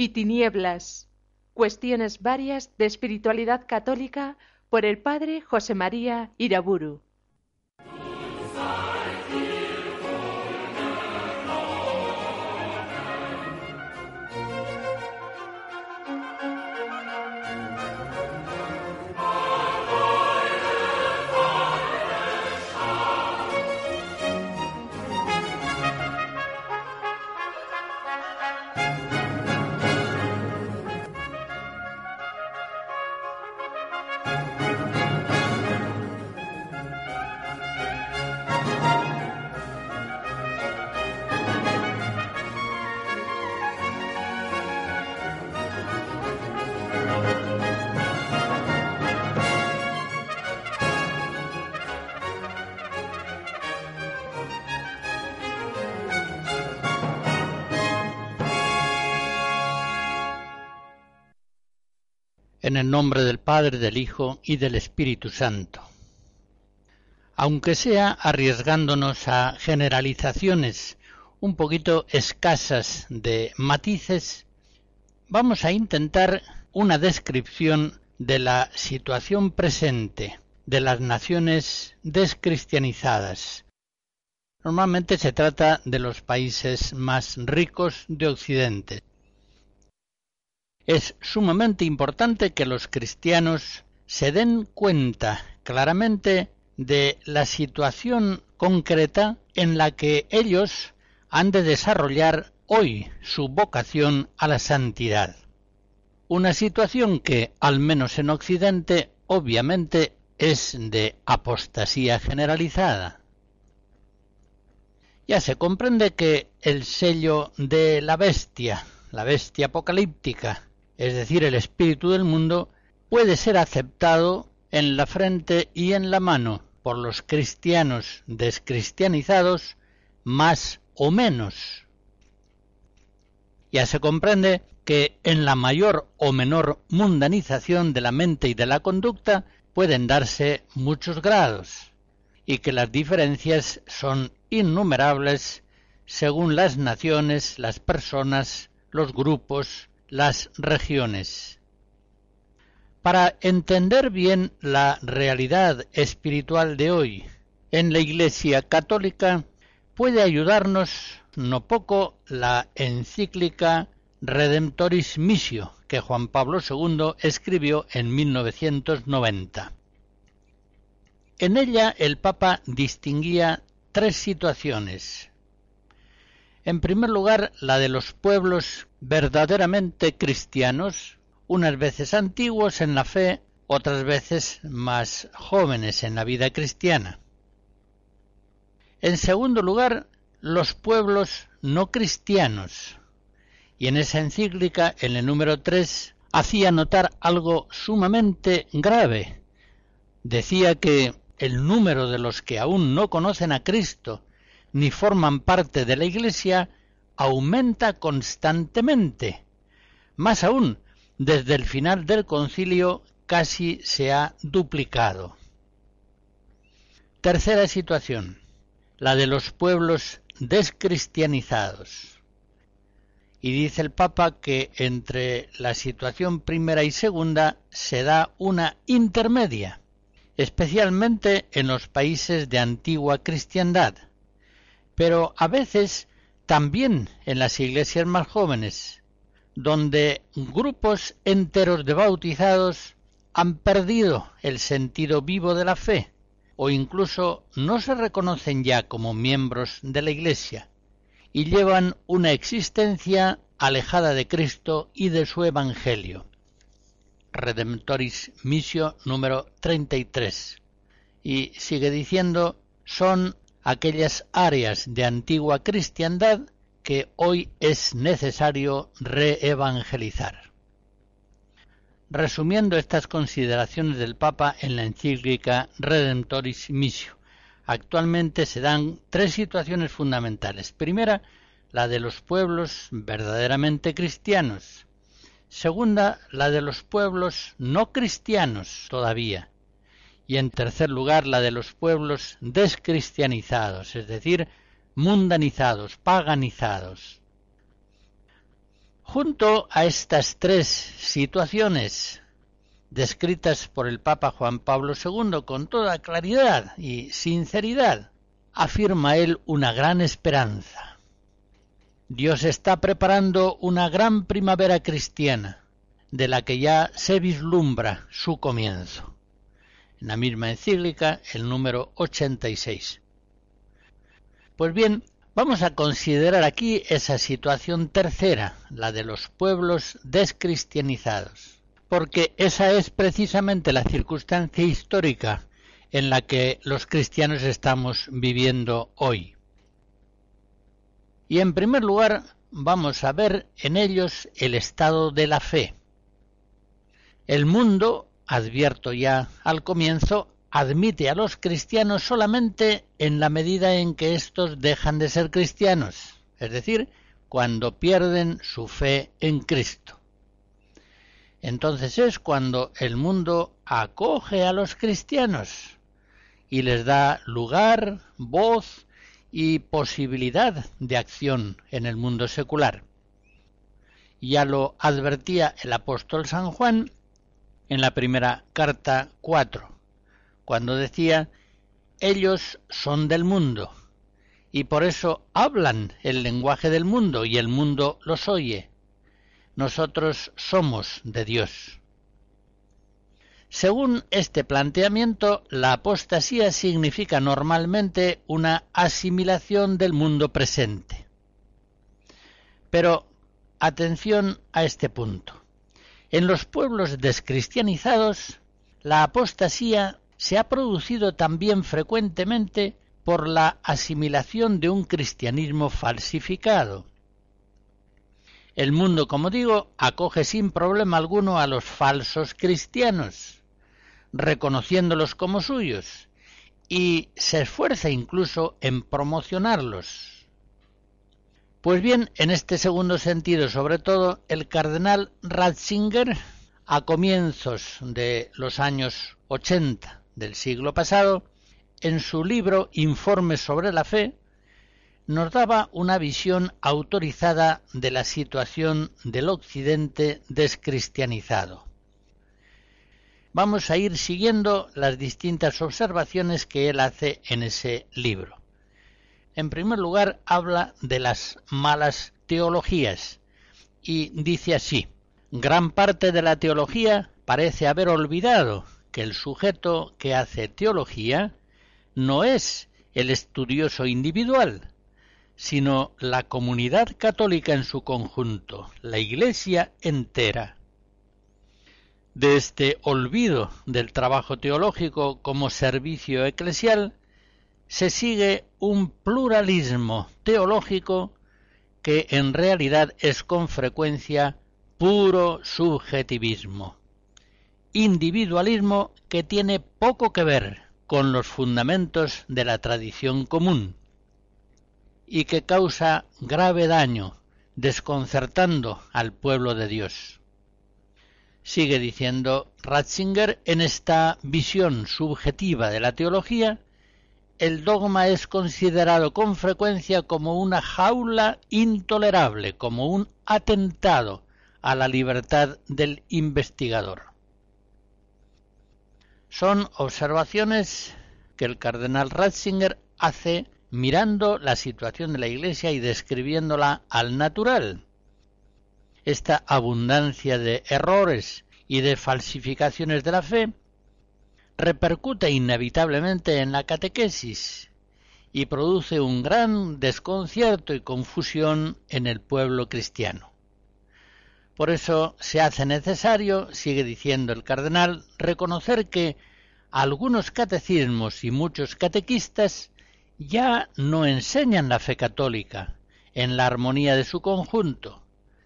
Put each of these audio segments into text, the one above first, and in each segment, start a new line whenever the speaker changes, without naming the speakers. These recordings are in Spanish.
y tinieblas. Cuestiones varias de espiritualidad católica por el padre José María Iraburu.
El nombre del Padre, del Hijo y del Espíritu Santo. Aunque sea arriesgándonos a generalizaciones un poquito escasas de matices, vamos a intentar una descripción de la situación presente de las naciones descristianizadas. Normalmente se trata de los países más ricos de Occidente, es sumamente importante que los cristianos se den cuenta claramente de la situación concreta en la que ellos han de desarrollar hoy su vocación a la santidad. Una situación que, al menos en Occidente, obviamente es de apostasía generalizada. Ya se comprende que el sello de la bestia, la bestia apocalíptica, es decir, el espíritu del mundo, puede ser aceptado en la frente y en la mano por los cristianos descristianizados más o menos. Ya se comprende que en la mayor o menor mundanización de la mente y de la conducta pueden darse muchos grados y que las diferencias son innumerables según las naciones, las personas, los grupos, las regiones. Para entender bien la realidad espiritual de hoy en la Iglesia católica puede ayudarnos no poco la encíclica Redemptoris Missio que Juan Pablo II escribió en 1990. En ella el Papa distinguía tres situaciones. En primer lugar, la de los pueblos verdaderamente cristianos, unas veces antiguos en la fe, otras veces más jóvenes en la vida cristiana. En segundo lugar, los pueblos no cristianos. Y en esa encíclica, en el número 3, hacía notar algo sumamente grave. Decía que el número de los que aún no conocen a Cristo ni forman parte de la Iglesia aumenta constantemente. Más aún, desde el final del concilio casi se ha duplicado. Tercera situación, la de los pueblos descristianizados. Y dice el Papa que entre la situación primera y segunda se da una intermedia, especialmente en los países de antigua cristiandad, pero a veces también en las iglesias más jóvenes, donde grupos enteros de bautizados han perdido el sentido vivo de la fe o incluso no se reconocen ya como miembros de la Iglesia y llevan una existencia alejada de Cristo y de su Evangelio. Redemptoris Missio número 33. Y sigue diciendo, son aquellas áreas de antigua cristiandad que hoy es necesario reevangelizar. Resumiendo estas consideraciones del Papa en la encíclica Redemptoris Missio, actualmente se dan tres situaciones fundamentales. Primera, la de los pueblos verdaderamente cristianos. Segunda, la de los pueblos no cristianos todavía. Y en tercer lugar, la de los pueblos descristianizados, es decir, mundanizados, paganizados. Junto a estas tres situaciones descritas por el Papa Juan Pablo II con toda claridad y sinceridad, afirma él una gran esperanza. Dios está preparando una gran primavera cristiana, de la que ya se vislumbra su comienzo. En la misma encíclica, el número 86. Pues bien, vamos a considerar aquí esa situación tercera, la de los pueblos descristianizados, porque esa es precisamente la circunstancia histórica en la que los cristianos estamos viviendo hoy. Y en primer lugar, vamos a ver en ellos el estado de la fe. El mundo, advierto ya al comienzo, admite a los cristianos solamente en la medida en que éstos dejan de ser cristianos, es decir, cuando pierden su fe en Cristo. Entonces es cuando el mundo acoge a los cristianos y les da lugar, voz y posibilidad de acción en el mundo secular. Ya lo advertía el apóstol San Juan en la primera carta 4 cuando decía, ellos son del mundo, y por eso hablan el lenguaje del mundo y el mundo los oye. Nosotros somos de Dios. Según este planteamiento, la apostasía significa normalmente una asimilación del mundo presente. Pero atención a este punto. En los pueblos descristianizados, la apostasía se ha producido también frecuentemente por la asimilación de un cristianismo falsificado. El mundo, como digo, acoge sin problema alguno a los falsos cristianos, reconociéndolos como suyos, y se esfuerza incluso en promocionarlos. Pues bien, en este segundo sentido, sobre todo, el cardenal Ratzinger, a comienzos de los años 80, del siglo pasado, en su libro Informes sobre la Fe, nos daba una visión autorizada de la situación del Occidente descristianizado. Vamos a ir siguiendo las distintas observaciones que él hace en ese libro. En primer lugar, habla de las malas teologías y dice así, gran parte de la teología parece haber olvidado que el sujeto que hace teología no es el estudioso individual, sino la comunidad católica en su conjunto, la Iglesia entera. De este olvido del trabajo teológico como servicio eclesial, se sigue un pluralismo teológico que en realidad es con frecuencia puro subjetivismo individualismo que tiene poco que ver con los fundamentos de la tradición común y que causa grave daño, desconcertando al pueblo de Dios. Sigue diciendo Ratzinger, en esta visión subjetiva de la teología, el dogma es considerado con frecuencia como una jaula intolerable, como un atentado a la libertad del investigador. Son observaciones que el cardenal Ratzinger hace mirando la situación de la Iglesia y describiéndola al natural. Esta abundancia de errores y de falsificaciones de la fe repercute inevitablemente en la catequesis y produce un gran desconcierto y confusión en el pueblo cristiano. Por eso se hace necesario, sigue diciendo el cardenal, reconocer que algunos catecismos y muchos catequistas ya no enseñan la fe católica en la armonía de su conjunto,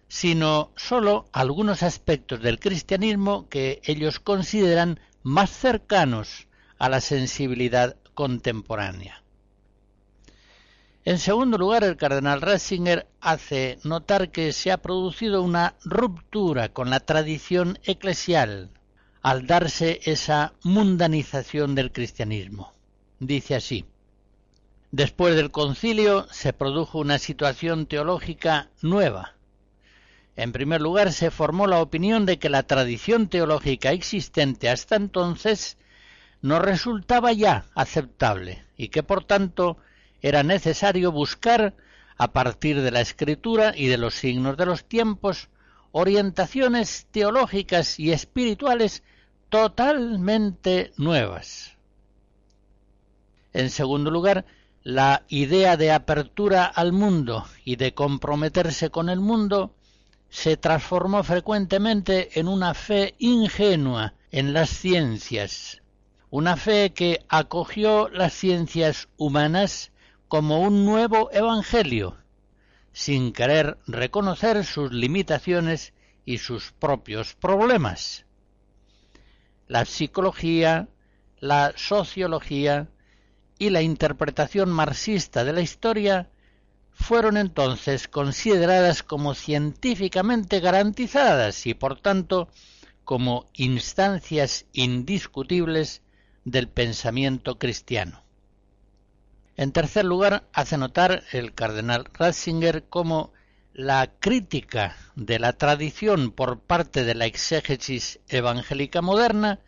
sino sólo algunos aspectos del cristianismo que ellos consideran más cercanos a la sensibilidad contemporánea. En segundo lugar, el cardenal Ratzinger hace notar que se ha producido una ruptura con la tradición eclesial al darse esa mundanización del cristianismo. Dice así, Después del concilio se produjo una situación teológica nueva. En primer lugar, se formó la opinión de que la tradición teológica existente hasta entonces no resultaba ya aceptable y que por tanto era necesario buscar, a partir de la escritura y de los signos de los tiempos, orientaciones teológicas y espirituales totalmente nuevas. En segundo lugar, la idea de apertura al mundo y de comprometerse con el mundo se transformó frecuentemente en una fe ingenua en las ciencias, una fe que acogió las ciencias humanas como un nuevo evangelio, sin querer reconocer sus limitaciones y sus propios problemas. La psicología, la sociología y la interpretación marxista de la historia fueron entonces consideradas como científicamente garantizadas y por tanto como instancias indiscutibles del pensamiento cristiano. En tercer lugar, hace notar el cardenal Ratzinger cómo la crítica de la tradición por parte de la exégesis evangélica moderna,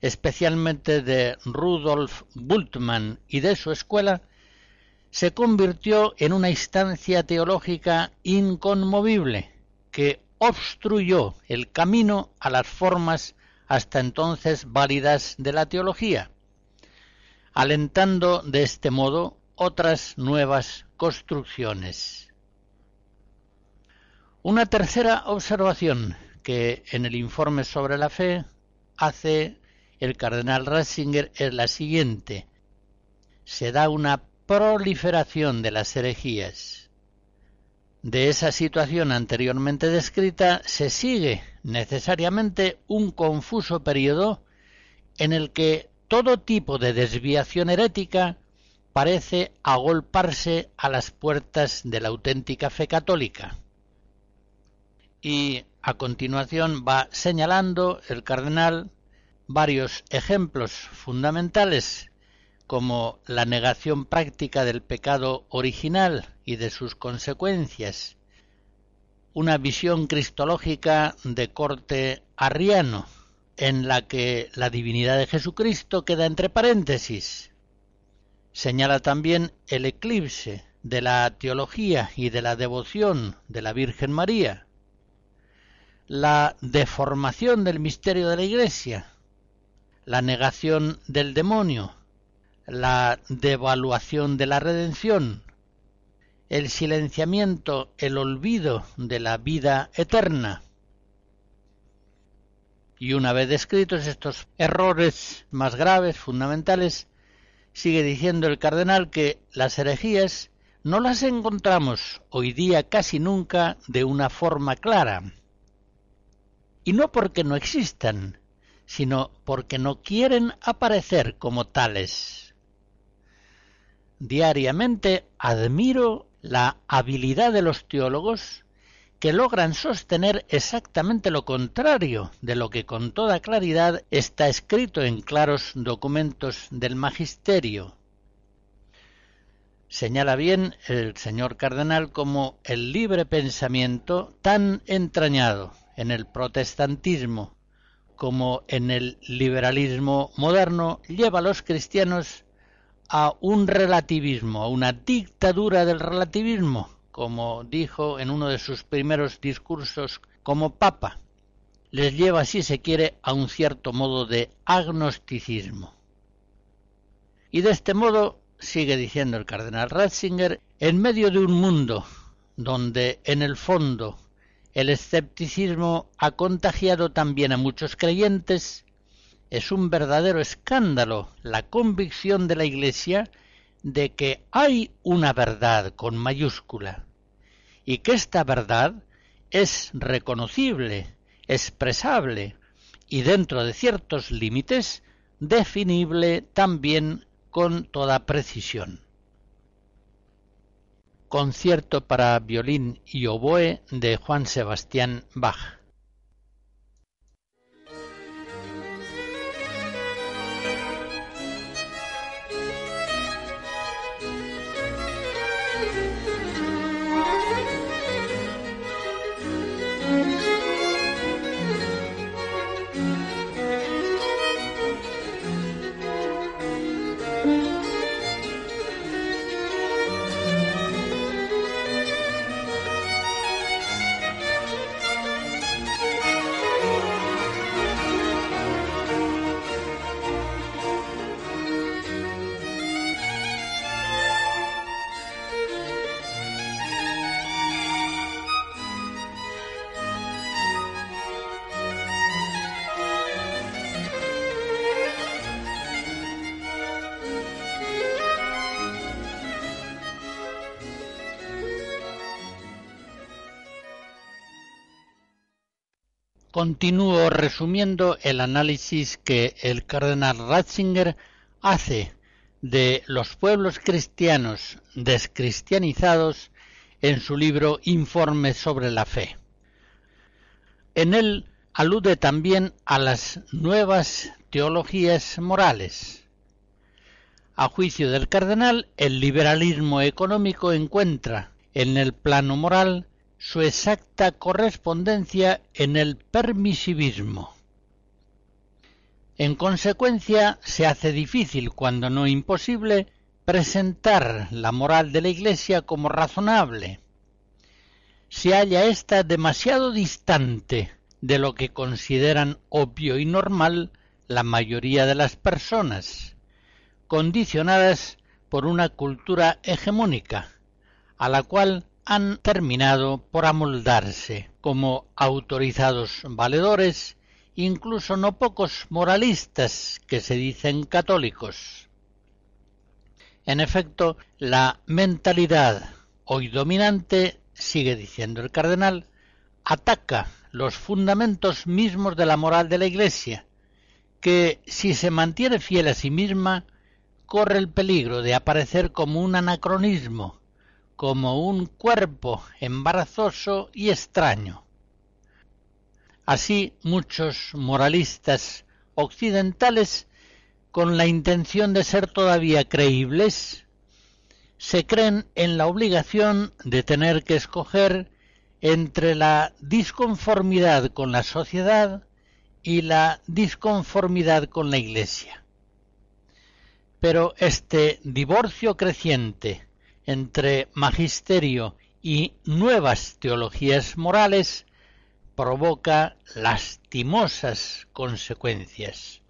especialmente de Rudolf Bultmann y de su escuela, se convirtió en una instancia teológica inconmovible que obstruyó el camino a las formas hasta entonces válidas de la teología alentando de este modo otras nuevas construcciones. Una tercera observación que en el informe sobre la fe hace el cardenal Ratzinger es la siguiente. Se da una proliferación de las herejías. De esa situación anteriormente descrita se sigue necesariamente un confuso periodo en el que todo tipo de desviación herética parece agolparse a las puertas de la auténtica fe católica. Y a continuación va señalando el cardenal varios ejemplos fundamentales como la negación práctica del pecado original y de sus consecuencias, una visión cristológica de corte arriano, en la que la divinidad de Jesucristo queda entre paréntesis. Señala también el eclipse de la teología y de la devoción de la Virgen María, la deformación del misterio de la Iglesia, la negación del demonio, la devaluación de la redención, el silenciamiento, el olvido de la vida eterna, y una vez descritos estos errores más graves, fundamentales, sigue diciendo el cardenal que las herejías no las encontramos hoy día casi nunca de una forma clara. Y no porque no existan, sino porque no quieren aparecer como tales. Diariamente admiro la habilidad de los teólogos que logran sostener exactamente lo contrario de lo que con toda claridad está escrito en claros documentos del magisterio. Señala bien el señor cardenal como el libre pensamiento tan entrañado en el protestantismo como en el liberalismo moderno lleva a los cristianos a un relativismo, a una dictadura del relativismo, como dijo en uno de sus primeros discursos como papa, les lleva, si se quiere, a un cierto modo de agnosticismo. Y de este modo, sigue diciendo el cardenal Ratzinger, en medio de un mundo donde en el fondo el escepticismo ha contagiado también a muchos creyentes, es un verdadero escándalo la convicción de la Iglesia de que hay una verdad con mayúscula, y que esta verdad es reconocible, expresable y dentro de ciertos límites definible también con toda precisión. Concierto para violín y oboe de Juan Sebastián Bach. Continúo resumiendo el análisis que el cardenal Ratzinger hace de los pueblos cristianos descristianizados en su libro Informe sobre la Fe. En él alude también a las nuevas teologías morales. A juicio del cardenal, el liberalismo económico encuentra en el plano moral su exacta correspondencia en el permisivismo. En consecuencia, se hace difícil, cuando no imposible, presentar la moral de la Iglesia como razonable. Se halla ésta demasiado distante de lo que consideran obvio y normal la mayoría de las personas, condicionadas por una cultura hegemónica, a la cual han terminado por amoldarse como autorizados valedores, incluso no pocos moralistas que se dicen católicos. En efecto, la mentalidad hoy dominante, sigue diciendo el cardenal, ataca los fundamentos mismos de la moral de la Iglesia, que si se mantiene fiel a sí misma, corre el peligro de aparecer como un anacronismo, como un cuerpo embarazoso y extraño. Así muchos moralistas occidentales, con la intención de ser todavía creíbles, se creen en la obligación de tener que escoger entre la disconformidad con la sociedad y la disconformidad con la Iglesia. Pero este divorcio creciente entre magisterio y nuevas teologías morales provoca lastimosas consecuencias.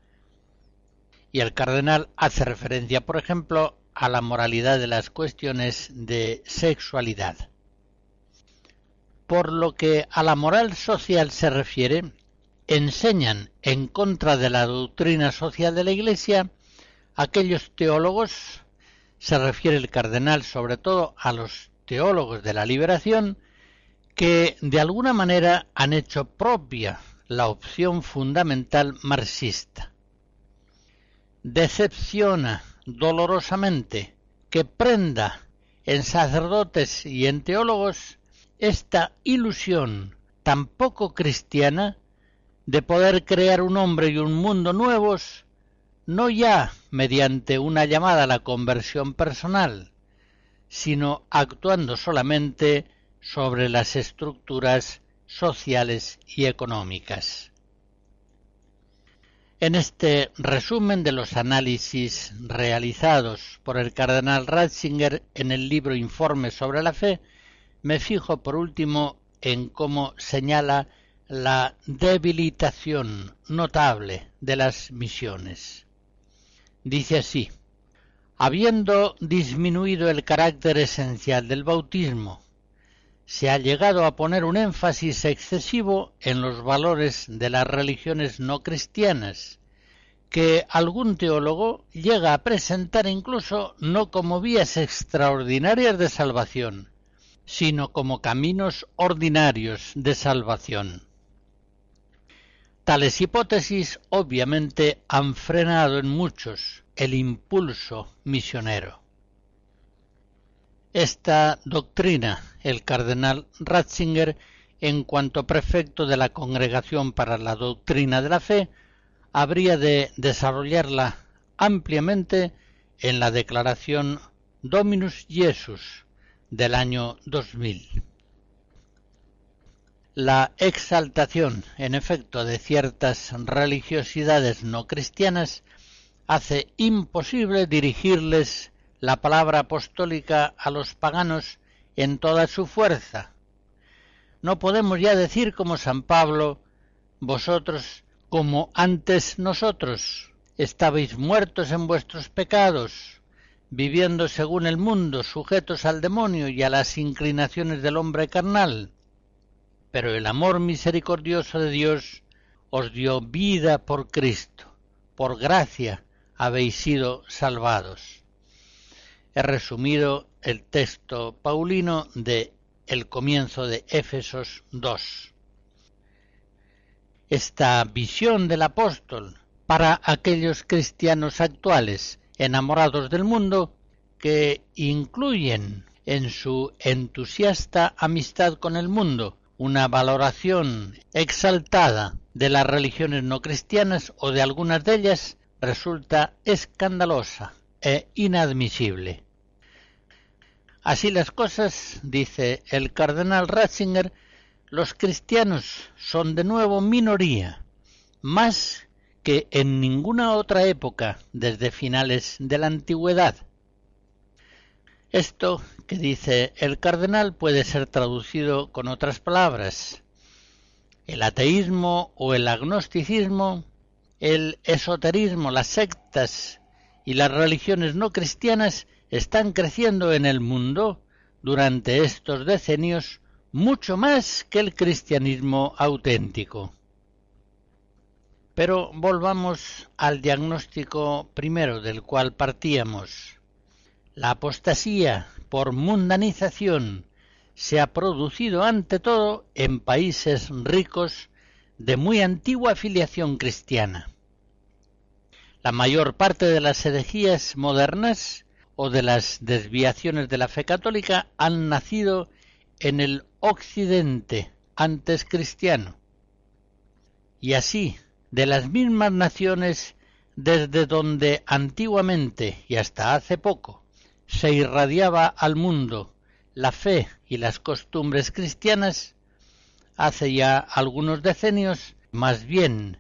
Y el cardenal hace referencia, por ejemplo, a la moralidad de las cuestiones de sexualidad. Por lo que a la moral social se refiere, enseñan en contra de la doctrina social de la Iglesia aquellos teólogos se refiere el cardenal sobre todo a los teólogos de la liberación que de alguna manera han hecho propia la opción fundamental marxista. Decepciona dolorosamente que prenda en sacerdotes y en teólogos esta ilusión tan poco cristiana de poder crear un hombre y un mundo nuevos no ya mediante una llamada a la conversión personal, sino actuando solamente sobre las estructuras sociales y económicas. En este resumen de los análisis realizados por el cardenal Ratzinger en el libro Informe sobre la Fe, me fijo por último en cómo señala la debilitación notable de las misiones. Dice así, habiendo disminuido el carácter esencial del bautismo, se ha llegado a poner un énfasis excesivo en los valores de las religiones no cristianas, que algún teólogo llega a presentar incluso no como vías extraordinarias de salvación, sino como caminos ordinarios de salvación. Tales hipótesis obviamente han frenado en muchos el impulso misionero. Esta doctrina el cardenal Ratzinger, en cuanto prefecto de la Congregación para la Doctrina de la Fe, habría de desarrollarla ampliamente en la declaración Dominus Jesus del año 2000. La exaltación, en efecto, de ciertas religiosidades no cristianas hace imposible dirigirles la palabra apostólica a los paganos en toda su fuerza. No podemos ya decir como San Pablo, vosotros como antes nosotros estabais muertos en vuestros pecados, viviendo según el mundo, sujetos al demonio y a las inclinaciones del hombre carnal pero el amor misericordioso de Dios os dio vida por Cristo. Por gracia habéis sido salvados. He resumido el texto paulino de el comienzo de Éfesos 2. Esta visión del apóstol para aquellos cristianos actuales enamorados del mundo que incluyen en su entusiasta amistad con el mundo una valoración exaltada de las religiones no cristianas o de algunas de ellas resulta escandalosa e inadmisible. Así las cosas, dice el cardenal Ratzinger, los cristianos son de nuevo minoría, más que en ninguna otra época desde finales de la antigüedad. Esto que dice el cardenal puede ser traducido con otras palabras. El ateísmo o el agnosticismo, el esoterismo, las sectas y las religiones no cristianas están creciendo en el mundo durante estos decenios mucho más que el cristianismo auténtico. Pero volvamos al diagnóstico primero del cual partíamos. La apostasía por mundanización se ha producido ante todo en países ricos de muy antigua afiliación cristiana. La mayor parte de las herejías modernas o de las desviaciones de la fe católica han nacido en el occidente antes cristiano. Y así, de las mismas naciones desde donde antiguamente y hasta hace poco se irradiaba al mundo la fe y las costumbres cristianas, hace ya algunos decenios más bien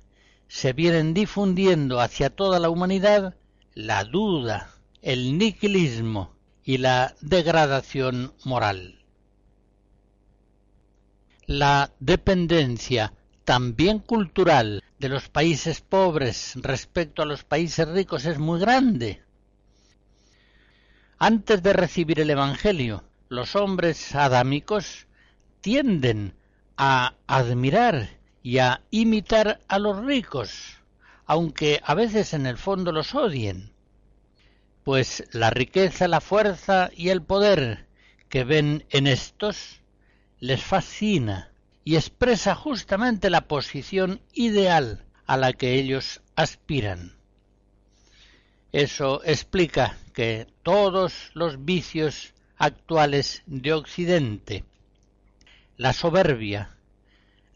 se vienen difundiendo hacia toda la humanidad la duda, el niquilismo y la degradación moral. La dependencia también cultural de los países pobres respecto a los países ricos es muy grande. Antes de recibir el Evangelio, los hombres adámicos tienden a admirar y a imitar a los ricos, aunque a veces en el fondo los odien, pues la riqueza, la fuerza y el poder que ven en estos les fascina y expresa justamente la posición ideal a la que ellos aspiran. Eso explica que todos los vicios actuales de Occidente, la soberbia,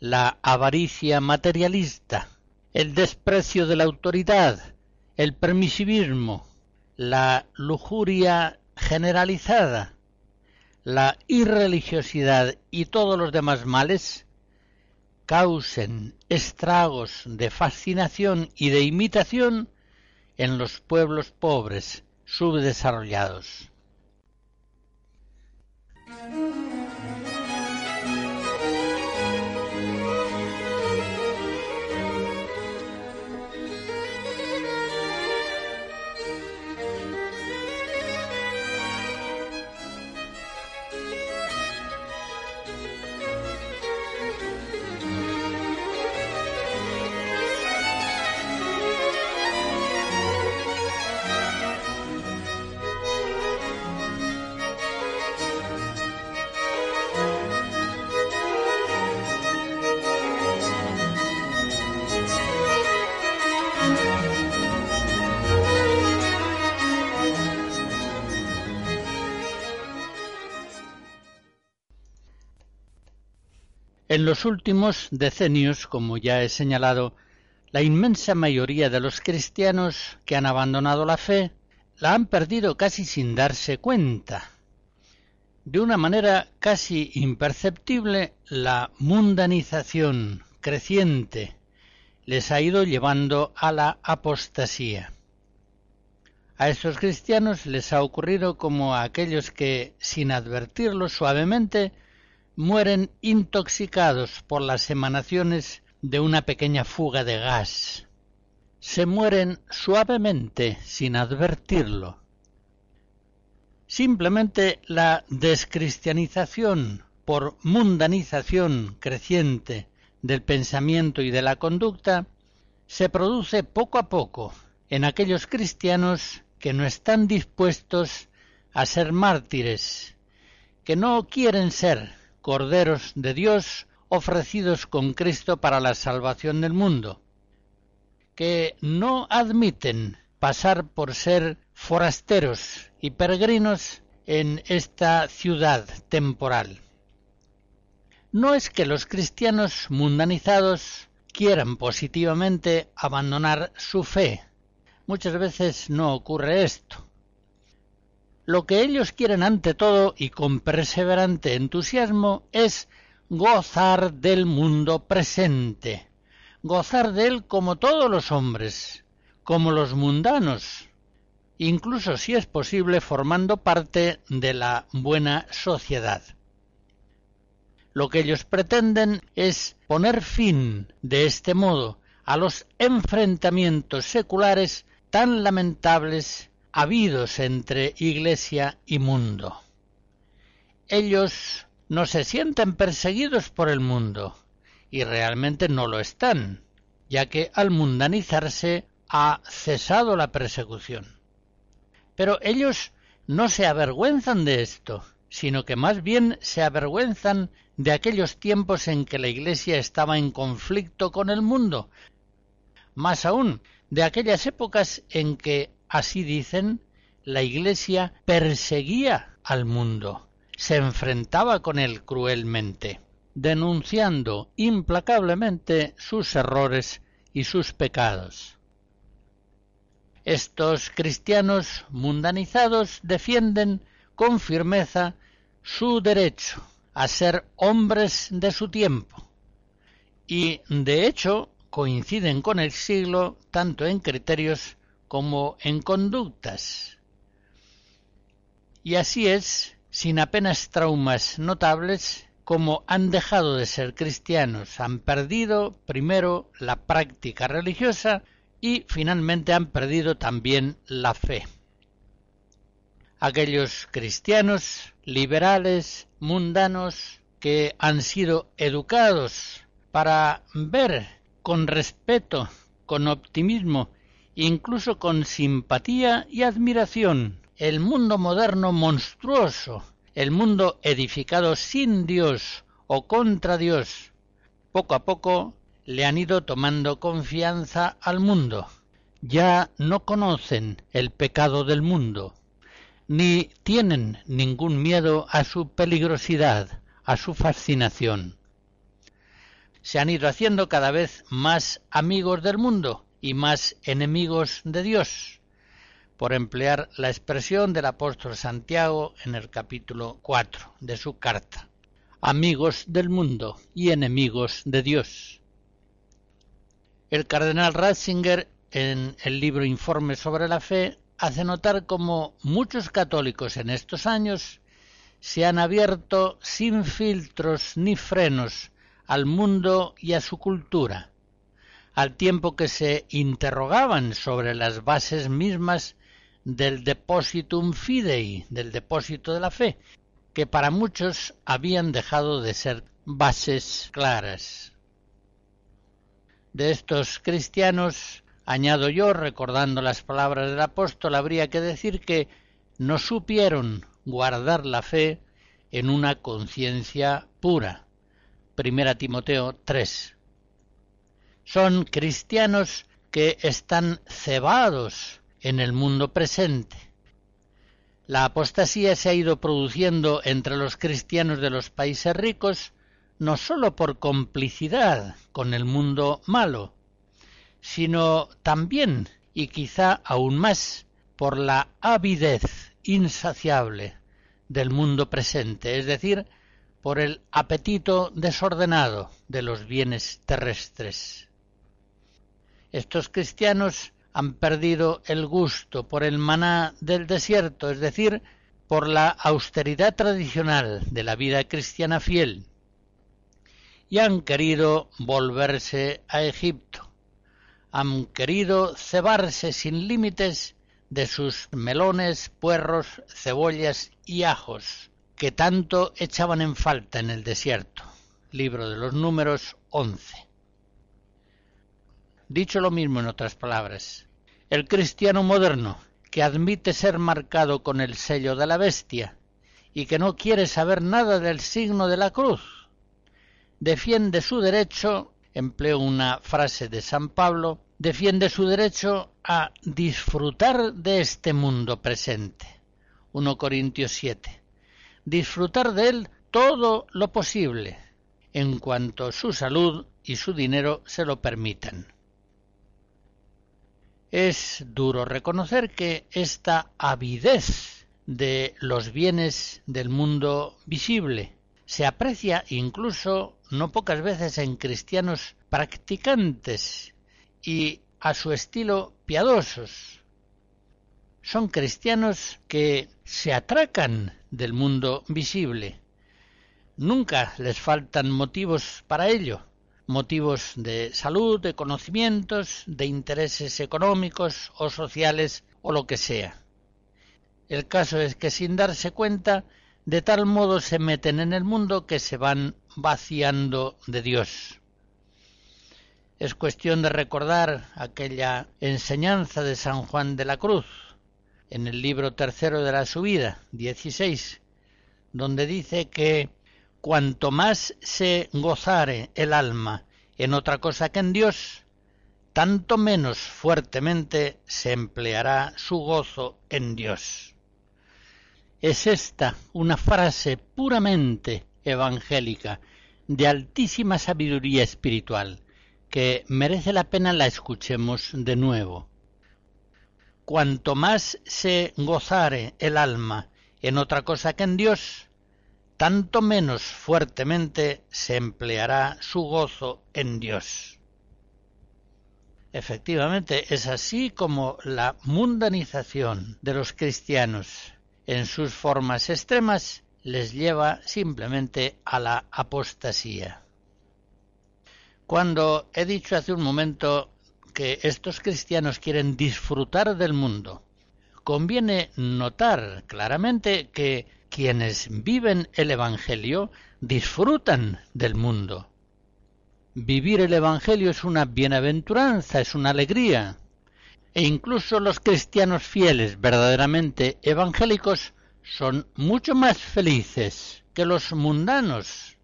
la avaricia materialista, el desprecio de la autoridad, el permisivismo, la lujuria generalizada, la irreligiosidad y todos los demás males causen estragos de fascinación y de imitación en los pueblos pobres subdesarrollados. En los últimos decenios, como ya he señalado, la inmensa mayoría de los cristianos que han abandonado la fe la han perdido casi sin darse cuenta. De una manera casi imperceptible, la mundanización creciente les ha ido llevando a la apostasía. A estos cristianos les ha ocurrido como a aquellos que, sin advertirlo suavemente, mueren intoxicados por las emanaciones de una pequeña fuga de gas. Se mueren suavemente sin advertirlo. Simplemente la descristianización por mundanización creciente del pensamiento y de la conducta se produce poco a poco en aquellos cristianos que no están dispuestos a ser mártires, que no quieren ser corderos de Dios ofrecidos con Cristo para la salvación del mundo, que no admiten pasar por ser forasteros y peregrinos en esta ciudad temporal. No es que los cristianos mundanizados quieran positivamente abandonar su fe. Muchas veces no ocurre esto. Lo que ellos quieren ante todo y con perseverante entusiasmo es gozar del mundo presente, gozar de él como todos los hombres, como los mundanos, incluso si es posible formando parte de la buena sociedad. Lo que ellos pretenden es poner fin, de este modo, a los enfrentamientos seculares tan lamentables habidos entre Iglesia y mundo. Ellos no se sienten perseguidos por el mundo, y realmente no lo están, ya que al mundanizarse ha cesado la persecución. Pero ellos no se avergüenzan de esto, sino que más bien se avergüenzan de aquellos tiempos en que la Iglesia estaba en conflicto con el mundo, más aún de aquellas épocas en que Así dicen, la Iglesia perseguía al mundo, se enfrentaba con él cruelmente, denunciando implacablemente sus errores y sus pecados. Estos cristianos mundanizados defienden con firmeza su derecho a ser hombres de su tiempo y, de hecho, coinciden con el siglo tanto en criterios como en conductas. Y así es, sin apenas traumas notables, como han dejado de ser cristianos, han perdido primero la práctica religiosa y finalmente han perdido también la fe. Aquellos cristianos liberales, mundanos, que han sido educados para ver con respeto, con optimismo incluso con simpatía y admiración, el mundo moderno monstruoso, el mundo edificado sin Dios o contra Dios. Poco a poco le han ido tomando confianza al mundo. Ya no conocen el pecado del mundo, ni tienen ningún miedo a su peligrosidad, a su fascinación. Se han ido haciendo cada vez más amigos del mundo y más enemigos de Dios, por emplear la expresión del apóstol Santiago en el capítulo 4 de su carta. Amigos del mundo y enemigos de Dios. El cardenal Ratzinger, en el libro Informe sobre la Fe, hace notar cómo muchos católicos en estos años se han abierto sin filtros ni frenos al mundo y a su cultura, al tiempo que se interrogaban sobre las bases mismas del depositum fidei, del depósito de la fe, que para muchos habían dejado de ser bases claras. De estos cristianos, añado yo, recordando las palabras del apóstol, habría que decir que no supieron guardar la fe en una conciencia pura. Primera Timoteo 3. Son cristianos que están cebados en el mundo presente. La apostasía se ha ido produciendo entre los cristianos de los países ricos no sólo por complicidad con el mundo malo, sino también, y quizá aún más, por la avidez insaciable del mundo presente, es decir, por el apetito desordenado de los bienes terrestres. Estos cristianos han perdido el gusto por el maná del desierto, es decir, por la austeridad tradicional de la vida cristiana fiel, y han querido volverse a Egipto, han querido cebarse sin límites de sus melones, puerros, cebollas y ajos, que tanto echaban en falta en el desierto. Libro de los números 11. Dicho lo mismo en otras palabras, el cristiano moderno, que admite ser marcado con el sello de la bestia y que no quiere saber nada del signo de la cruz, defiende su derecho, empleo una frase de San Pablo, defiende su derecho a disfrutar de este mundo presente. 1 Corintios 7. Disfrutar de él todo lo posible, en cuanto su salud y su dinero se lo permitan. Es duro reconocer que esta avidez de los bienes del mundo visible se aprecia incluso no pocas veces en cristianos practicantes y a su estilo piadosos. Son cristianos que se atracan del mundo visible. Nunca les faltan motivos para ello, motivos de salud, de conocimientos, de intereses económicos o sociales o lo que sea. El caso es que sin darse cuenta de tal modo se meten en el mundo que se van vaciando de Dios. Es cuestión de recordar aquella enseñanza de San Juan de la Cruz en el libro tercero de la subida, 16, donde dice que cuanto más se gozare el alma en otra cosa que en Dios, tanto menos fuertemente se empleará su gozo en Dios. Es esta una frase puramente evangélica, de altísima sabiduría espiritual, que merece la pena la escuchemos de nuevo. Cuanto más se gozare el alma en otra cosa que en Dios, tanto menos fuertemente se empleará su gozo en Dios. Efectivamente, es así como la mundanización de los cristianos en sus formas extremas les lleva simplemente a la apostasía. Cuando he dicho hace un momento que estos cristianos quieren disfrutar del mundo, conviene notar claramente que quienes viven el Evangelio disfrutan del mundo. Vivir el Evangelio es una bienaventuranza, es una alegría e incluso los cristianos fieles verdaderamente evangélicos son mucho más felices que los mundanos.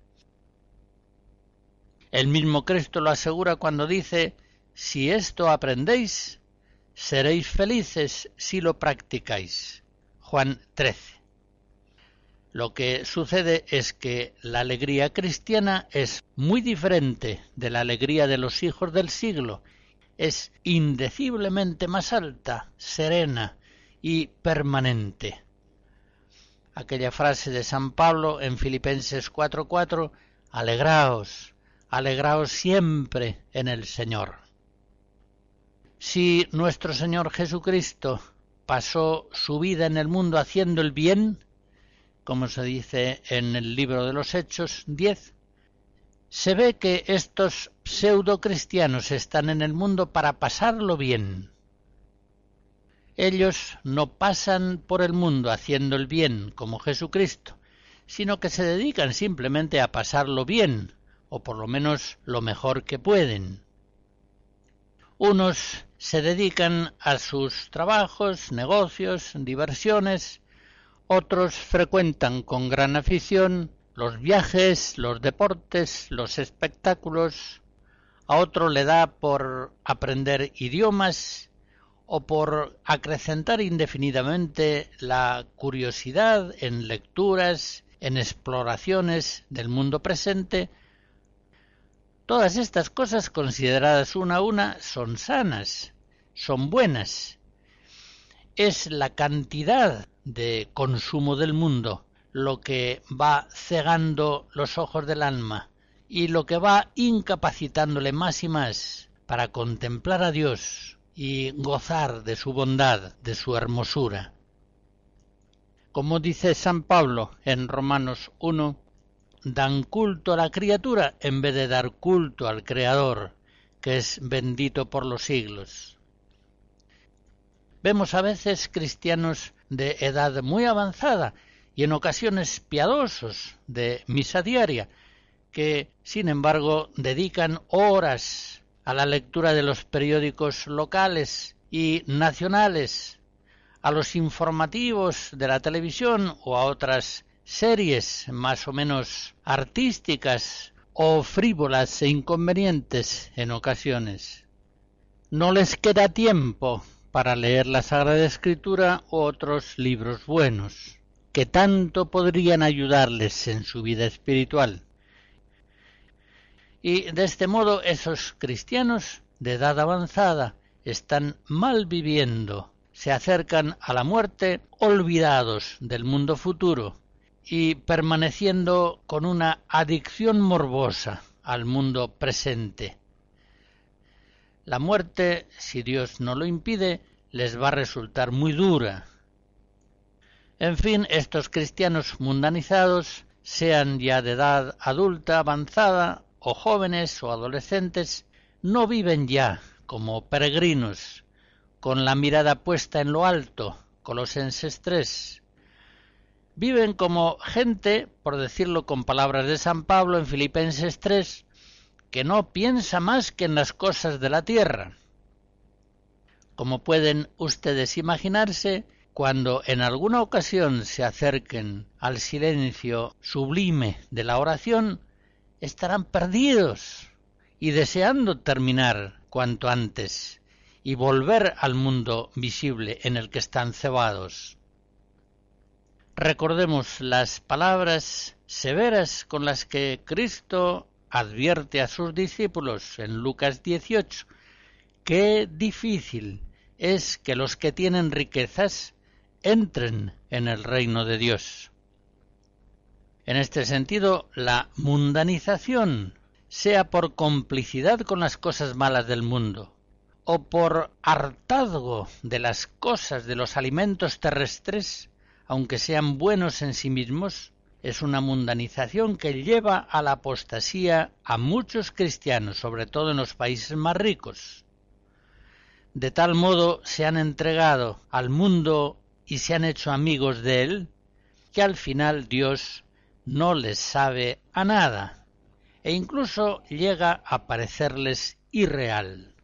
El mismo Cristo lo asegura cuando dice, si esto aprendéis, seréis felices si lo practicáis. Juan 13. Lo que sucede es que la alegría cristiana es muy diferente de la alegría de los hijos del siglo es indeciblemente más alta, serena y permanente. Aquella frase de San Pablo en Filipenses 4:4, alegraos, alegraos siempre en el Señor. Si nuestro Señor Jesucristo pasó su vida en el mundo haciendo el bien, como se dice en el libro de los Hechos 10, se ve que estos pseudo cristianos están en el mundo para pasarlo bien. Ellos no pasan por el mundo haciendo el bien como Jesucristo, sino que se dedican simplemente a pasarlo bien, o por lo menos lo mejor que pueden. Unos se dedican a sus trabajos, negocios, diversiones, otros frecuentan con gran afición los viajes, los deportes, los espectáculos, a otro le da por aprender idiomas o por acrecentar indefinidamente la curiosidad en lecturas, en exploraciones del mundo presente, Todas estas cosas consideradas una a una son sanas, son buenas. Es la cantidad de consumo del mundo lo que va cegando los ojos del alma y lo que va incapacitándole más y más para contemplar a Dios y gozar de su bondad, de su hermosura. Como dice San Pablo en Romanos 1, dan culto a la criatura en vez de dar culto al Creador, que es bendito por los siglos. Vemos a veces cristianos de edad muy avanzada y en ocasiones piadosos de misa diaria, que, sin embargo, dedican horas a la lectura de los periódicos locales y nacionales a los informativos de la televisión o a otras series más o menos artísticas o frívolas e inconvenientes en ocasiones. No les queda tiempo para leer la Sagrada Escritura u otros libros buenos, que tanto podrían ayudarles en su vida espiritual. Y de este modo esos cristianos de edad avanzada están mal viviendo se acercan a la muerte olvidados del mundo futuro y permaneciendo con una adicción morbosa al mundo presente. La muerte, si Dios no lo impide, les va a resultar muy dura. En fin, estos cristianos mundanizados, sean ya de edad adulta avanzada, o jóvenes o adolescentes, no viven ya como peregrinos, con la mirada puesta en lo alto, Colosenses 3. Viven como gente, por decirlo con palabras de San Pablo en Filipenses 3, que no piensa más que en las cosas de la tierra. Como pueden ustedes imaginarse, cuando en alguna ocasión se acerquen al silencio sublime de la oración, estarán perdidos y deseando terminar cuanto antes y volver al mundo visible en el que están cebados. Recordemos las palabras severas con las que Cristo advierte a sus discípulos en Lucas 18. Qué difícil es que los que tienen riquezas entren en el reino de Dios. En este sentido, la mundanización, sea por complicidad con las cosas malas del mundo, o por hartazgo de las cosas de los alimentos terrestres, aunque sean buenos en sí mismos, es una mundanización que lleva a la apostasía a muchos cristianos, sobre todo en los países más ricos. De tal modo se han entregado al mundo y se han hecho amigos de él, que al final Dios no les sabe a nada, e incluso llega a parecerles irreal.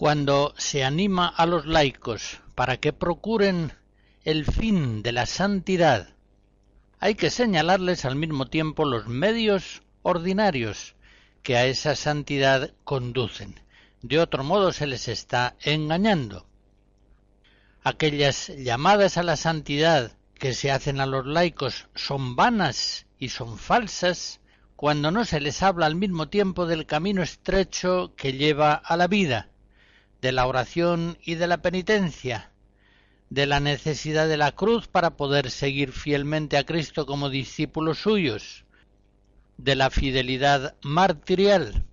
Cuando se anima a los laicos para que procuren el fin de la santidad, hay que señalarles al mismo tiempo los medios ordinarios que a esa santidad conducen. De otro modo se les está engañando. Aquellas llamadas a la santidad que se hacen a los laicos son vanas y son falsas cuando no se les habla al mismo tiempo del camino estrecho que lleva a la vida, de la oración y de la penitencia, de la necesidad de la cruz para poder seguir fielmente a Cristo como discípulos suyos, de la fidelidad martirial,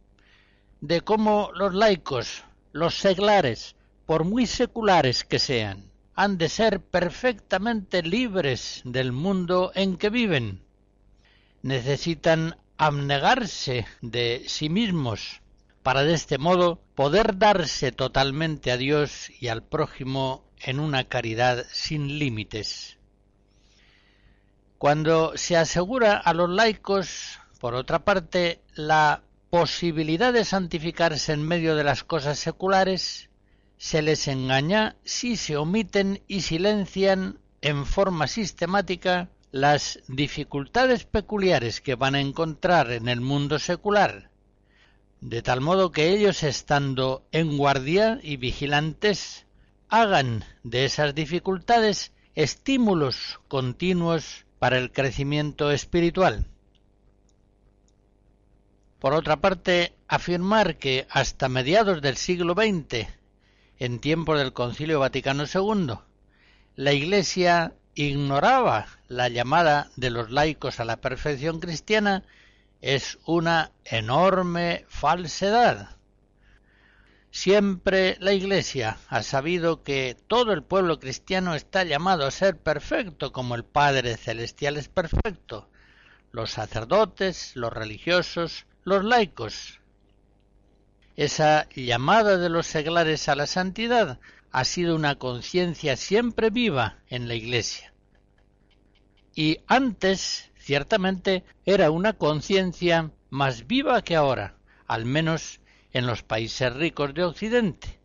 de cómo los laicos, los seglares, por muy seculares que sean, han de ser perfectamente libres del mundo en que viven. Necesitan abnegarse de sí mismos para de este modo poder darse totalmente a Dios y al prójimo en una caridad sin límites. Cuando se asegura a los laicos, por otra parte, la posibilidad de santificarse en medio de las cosas seculares, se les engaña si se omiten y silencian en forma sistemática las dificultades peculiares que van a encontrar en el mundo secular, de tal modo que ellos estando en guardia y vigilantes, hagan de esas dificultades estímulos continuos para el crecimiento espiritual. Por otra parte, afirmar que hasta mediados del siglo XX, en tiempos del Concilio Vaticano II, la Iglesia ignoraba la llamada de los laicos a la perfección cristiana es una enorme falsedad. Siempre la Iglesia ha sabido que todo el pueblo cristiano está llamado a ser perfecto como el Padre Celestial es perfecto, los sacerdotes, los religiosos, los laicos. Esa llamada de los seglares a la santidad ha sido una conciencia siempre viva en la Iglesia. Y antes, ciertamente, era una conciencia más viva que ahora, al menos en los países ricos de Occidente.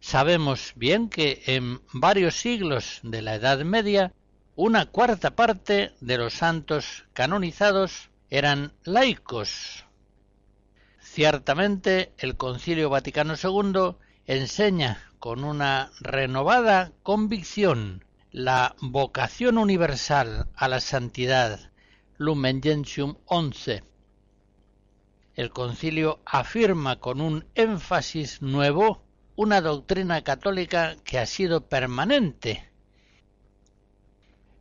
Sabemos bien que en varios siglos de la Edad Media una cuarta parte de los santos canonizados eran laicos. Ciertamente el Concilio Vaticano II enseña con una renovada convicción la vocación universal a la santidad Lumen Gentium 11 el concilio afirma con un énfasis nuevo una doctrina católica que ha sido permanente.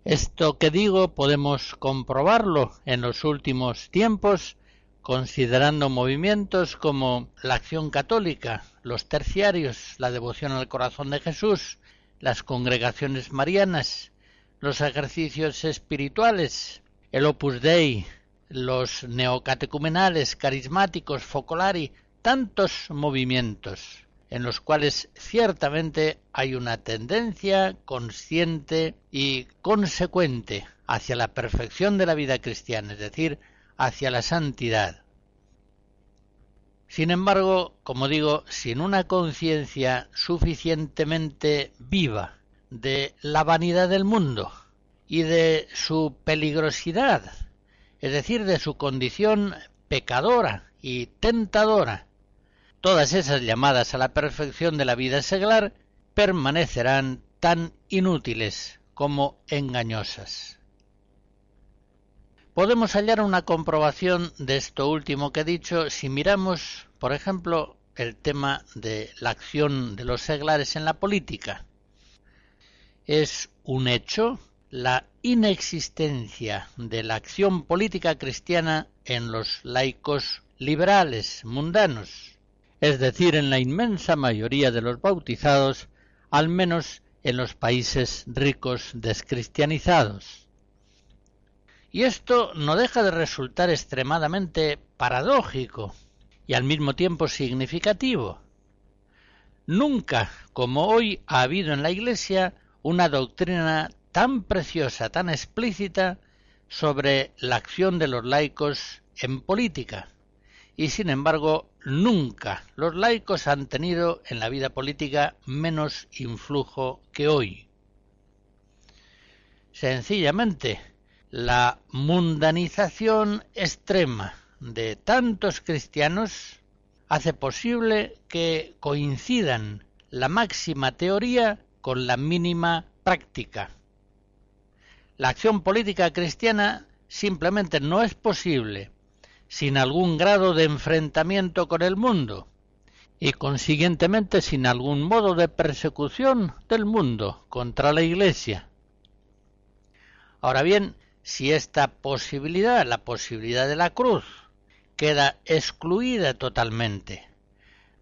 Esto que digo podemos comprobarlo en los últimos tiempos considerando movimientos como la acción católica, los terciarios, la devoción al corazón de Jesús, las congregaciones marianas, los ejercicios espirituales, el opus dei, los neocatecumenales, carismáticos, focolari, tantos movimientos en los cuales ciertamente hay una tendencia consciente y consecuente hacia la perfección de la vida cristiana, es decir, hacia la santidad. Sin embargo, como digo, sin una conciencia suficientemente viva de la vanidad del mundo y de su peligrosidad es decir, de su condición pecadora y tentadora. Todas esas llamadas a la perfección de la vida seglar permanecerán tan inútiles como engañosas. Podemos hallar una comprobación de esto último que he dicho si miramos, por ejemplo, el tema de la acción de los seglares en la política. Es un hecho la inexistencia de la acción política cristiana en los laicos liberales mundanos, es decir, en la inmensa mayoría de los bautizados, al menos en los países ricos descristianizados. Y esto no deja de resultar extremadamente paradójico y al mismo tiempo significativo. Nunca, como hoy, ha habido en la Iglesia una doctrina tan preciosa, tan explícita sobre la acción de los laicos en política. Y sin embargo, nunca los laicos han tenido en la vida política menos influjo que hoy. Sencillamente, la mundanización extrema de tantos cristianos hace posible que coincidan la máxima teoría con la mínima práctica. La acción política cristiana simplemente no es posible sin algún grado de enfrentamiento con el mundo y consiguientemente sin algún modo de persecución del mundo contra la Iglesia. Ahora bien, si esta posibilidad, la posibilidad de la cruz, queda excluida totalmente,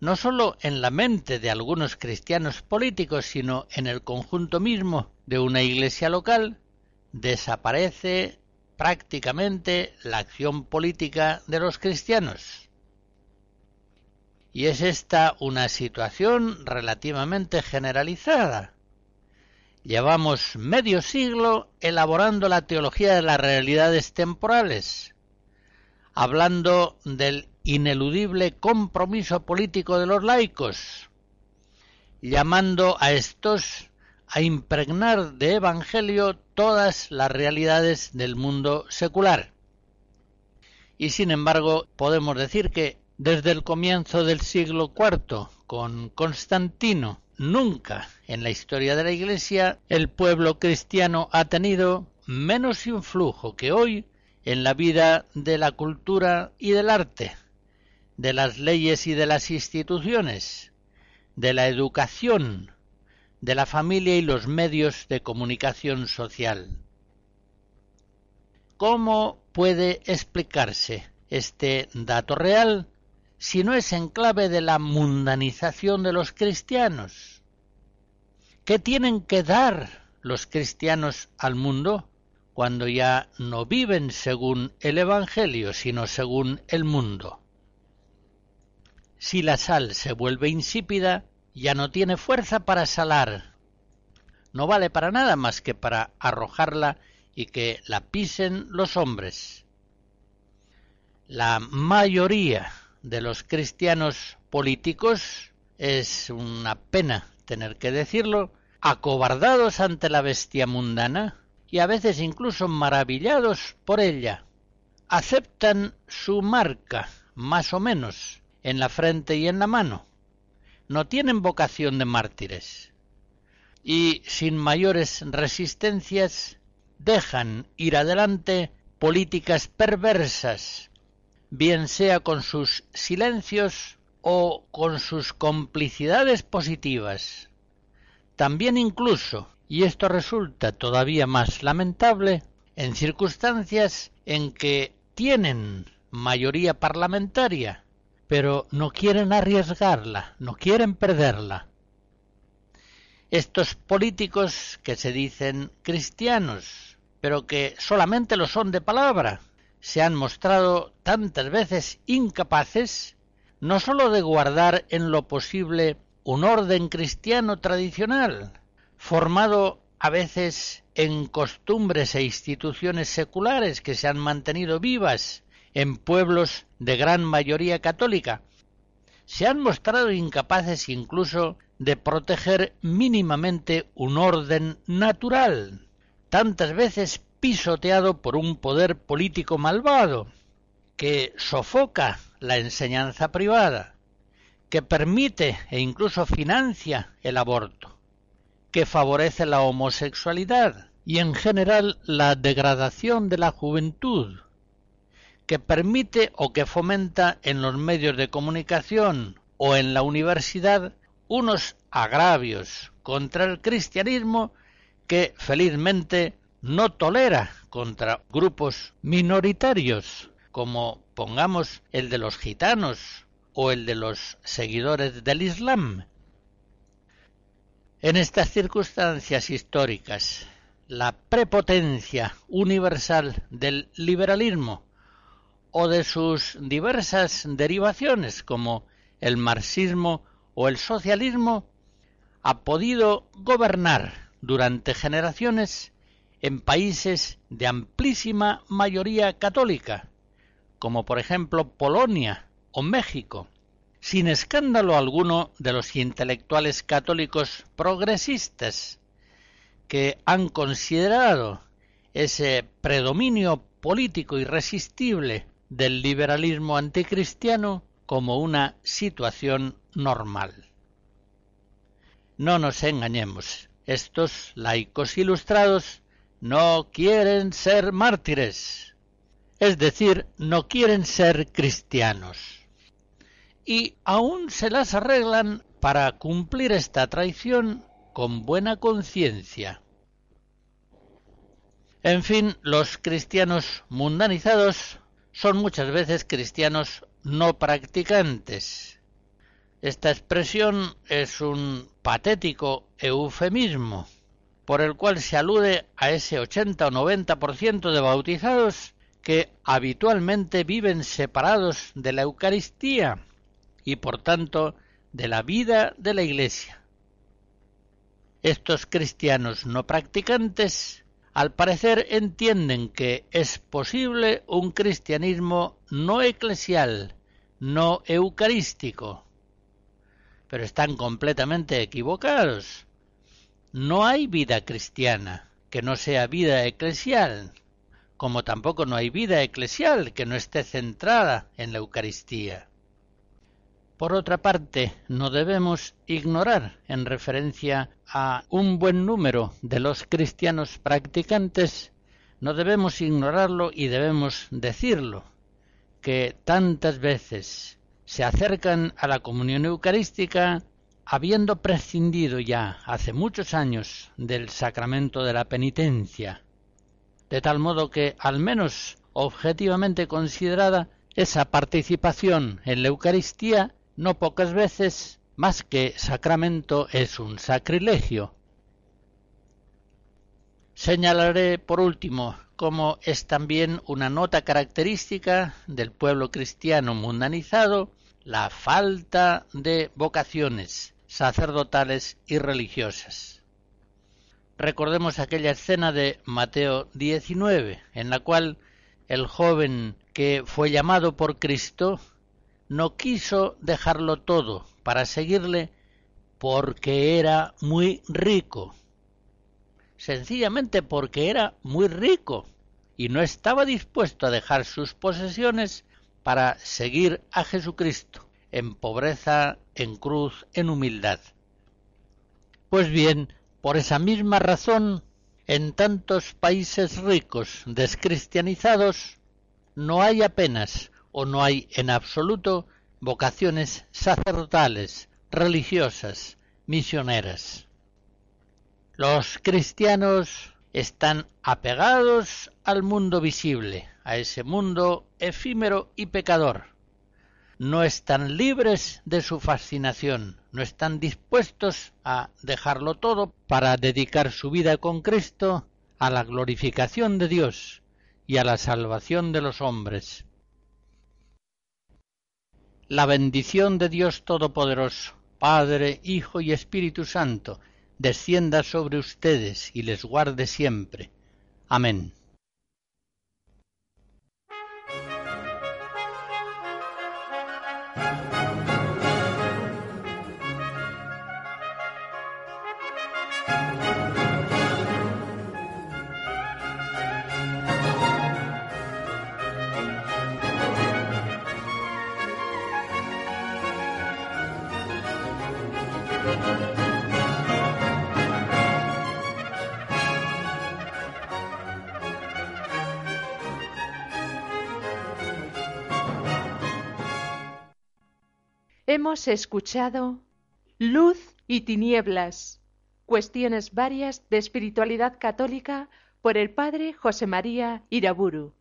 no sólo en la mente de algunos cristianos políticos, sino en el conjunto mismo de una iglesia local, desaparece prácticamente la acción política de los cristianos. Y es esta una situación relativamente generalizada. Llevamos medio siglo elaborando la teología de las realidades temporales, hablando del ineludible compromiso político de los laicos, llamando a estos a impregnar de evangelio todas las realidades del mundo secular. Y sin embargo, podemos decir que desde el comienzo del siglo IV, con Constantino, nunca en la historia de la Iglesia el pueblo cristiano ha tenido menos influjo que hoy en la vida de la cultura y del arte, de las leyes y de las instituciones, de la educación, de la familia y los medios de comunicación social. ¿Cómo puede explicarse este dato real si no es en clave de la mundanización de los cristianos? ¿Qué tienen que dar los cristianos al mundo cuando ya no viven según el Evangelio, sino según el mundo? Si la sal se vuelve insípida, ya no tiene fuerza para salar. No vale para nada más que para arrojarla y que la pisen los hombres. La mayoría de los cristianos políticos es una pena tener que decirlo, acobardados ante la bestia mundana y a veces incluso maravillados por ella. Aceptan su marca, más o menos, en la frente y en la mano no tienen vocación de mártires y sin mayores resistencias dejan ir adelante políticas perversas, bien sea con sus silencios o con sus complicidades positivas. También incluso, y esto resulta todavía más lamentable, en circunstancias en que tienen mayoría parlamentaria pero no quieren arriesgarla, no quieren perderla. Estos políticos que se dicen cristianos, pero que solamente lo son de palabra, se han mostrado tantas veces incapaces no sólo de guardar en lo posible un orden cristiano tradicional, formado a veces en costumbres e instituciones seculares que se han mantenido vivas en pueblos de gran mayoría católica, se han mostrado incapaces incluso de proteger mínimamente un orden natural, tantas veces pisoteado por un poder político malvado, que sofoca la enseñanza privada, que permite e incluso financia el aborto, que favorece la homosexualidad y en general la degradación de la juventud, que permite o que fomenta en los medios de comunicación o en la universidad unos agravios contra el cristianismo que felizmente no tolera contra grupos minoritarios como pongamos el de los gitanos o el de los seguidores del Islam. En estas circunstancias históricas, la prepotencia universal del liberalismo o de sus diversas derivaciones como el marxismo o el socialismo, ha podido gobernar durante generaciones en países de amplísima mayoría católica, como por ejemplo Polonia o México, sin escándalo alguno de los intelectuales católicos progresistas, que han considerado ese predominio político irresistible del liberalismo anticristiano como una situación normal. No nos engañemos, estos laicos ilustrados no quieren ser mártires, es decir, no quieren ser cristianos. Y aún se las arreglan para cumplir esta traición con buena conciencia. En fin, los cristianos mundanizados son muchas veces cristianos no practicantes. Esta expresión es un patético eufemismo por el cual se alude a ese 80 o 90% de bautizados que habitualmente viven separados de la Eucaristía y por tanto de la vida de la Iglesia. Estos cristianos no practicantes al parecer entienden que es posible un cristianismo no eclesial, no eucarístico, pero están completamente equivocados. No hay vida cristiana que no sea vida eclesial, como tampoco no hay vida eclesial que no esté centrada en la Eucaristía. Por otra parte, no debemos ignorar, en referencia a un buen número de los cristianos practicantes, no debemos ignorarlo y debemos decirlo, que tantas veces se acercan a la comunión eucarística habiendo prescindido ya hace muchos años del sacramento de la penitencia, de tal modo que, al menos objetivamente considerada, esa participación en la Eucaristía no pocas veces más que sacramento es un sacrilegio. Señalaré por último cómo es también una nota característica del pueblo cristiano mundanizado la falta de vocaciones sacerdotales y religiosas. Recordemos aquella escena de Mateo 19, en la cual el joven que fue llamado por Cristo no quiso dejarlo todo para seguirle porque era muy rico. Sencillamente porque era muy rico y no estaba dispuesto a dejar sus posesiones para seguir a Jesucristo en pobreza, en cruz, en humildad. Pues bien, por esa misma razón, en tantos países ricos descristianizados, no hay apenas o no hay en absoluto vocaciones sacerdotales, religiosas, misioneras. Los cristianos están apegados al mundo visible, a ese mundo efímero y pecador. No están libres de su fascinación, no están dispuestos a dejarlo todo para dedicar su vida con Cristo a la glorificación de Dios y a la salvación de los hombres. La bendición de Dios Todopoderoso, Padre, Hijo y Espíritu Santo, descienda sobre ustedes y les guarde siempre. Amén.
Hemos escuchado Luz y Tinieblas, cuestiones varias de espiritualidad católica por el padre José María Iraburu.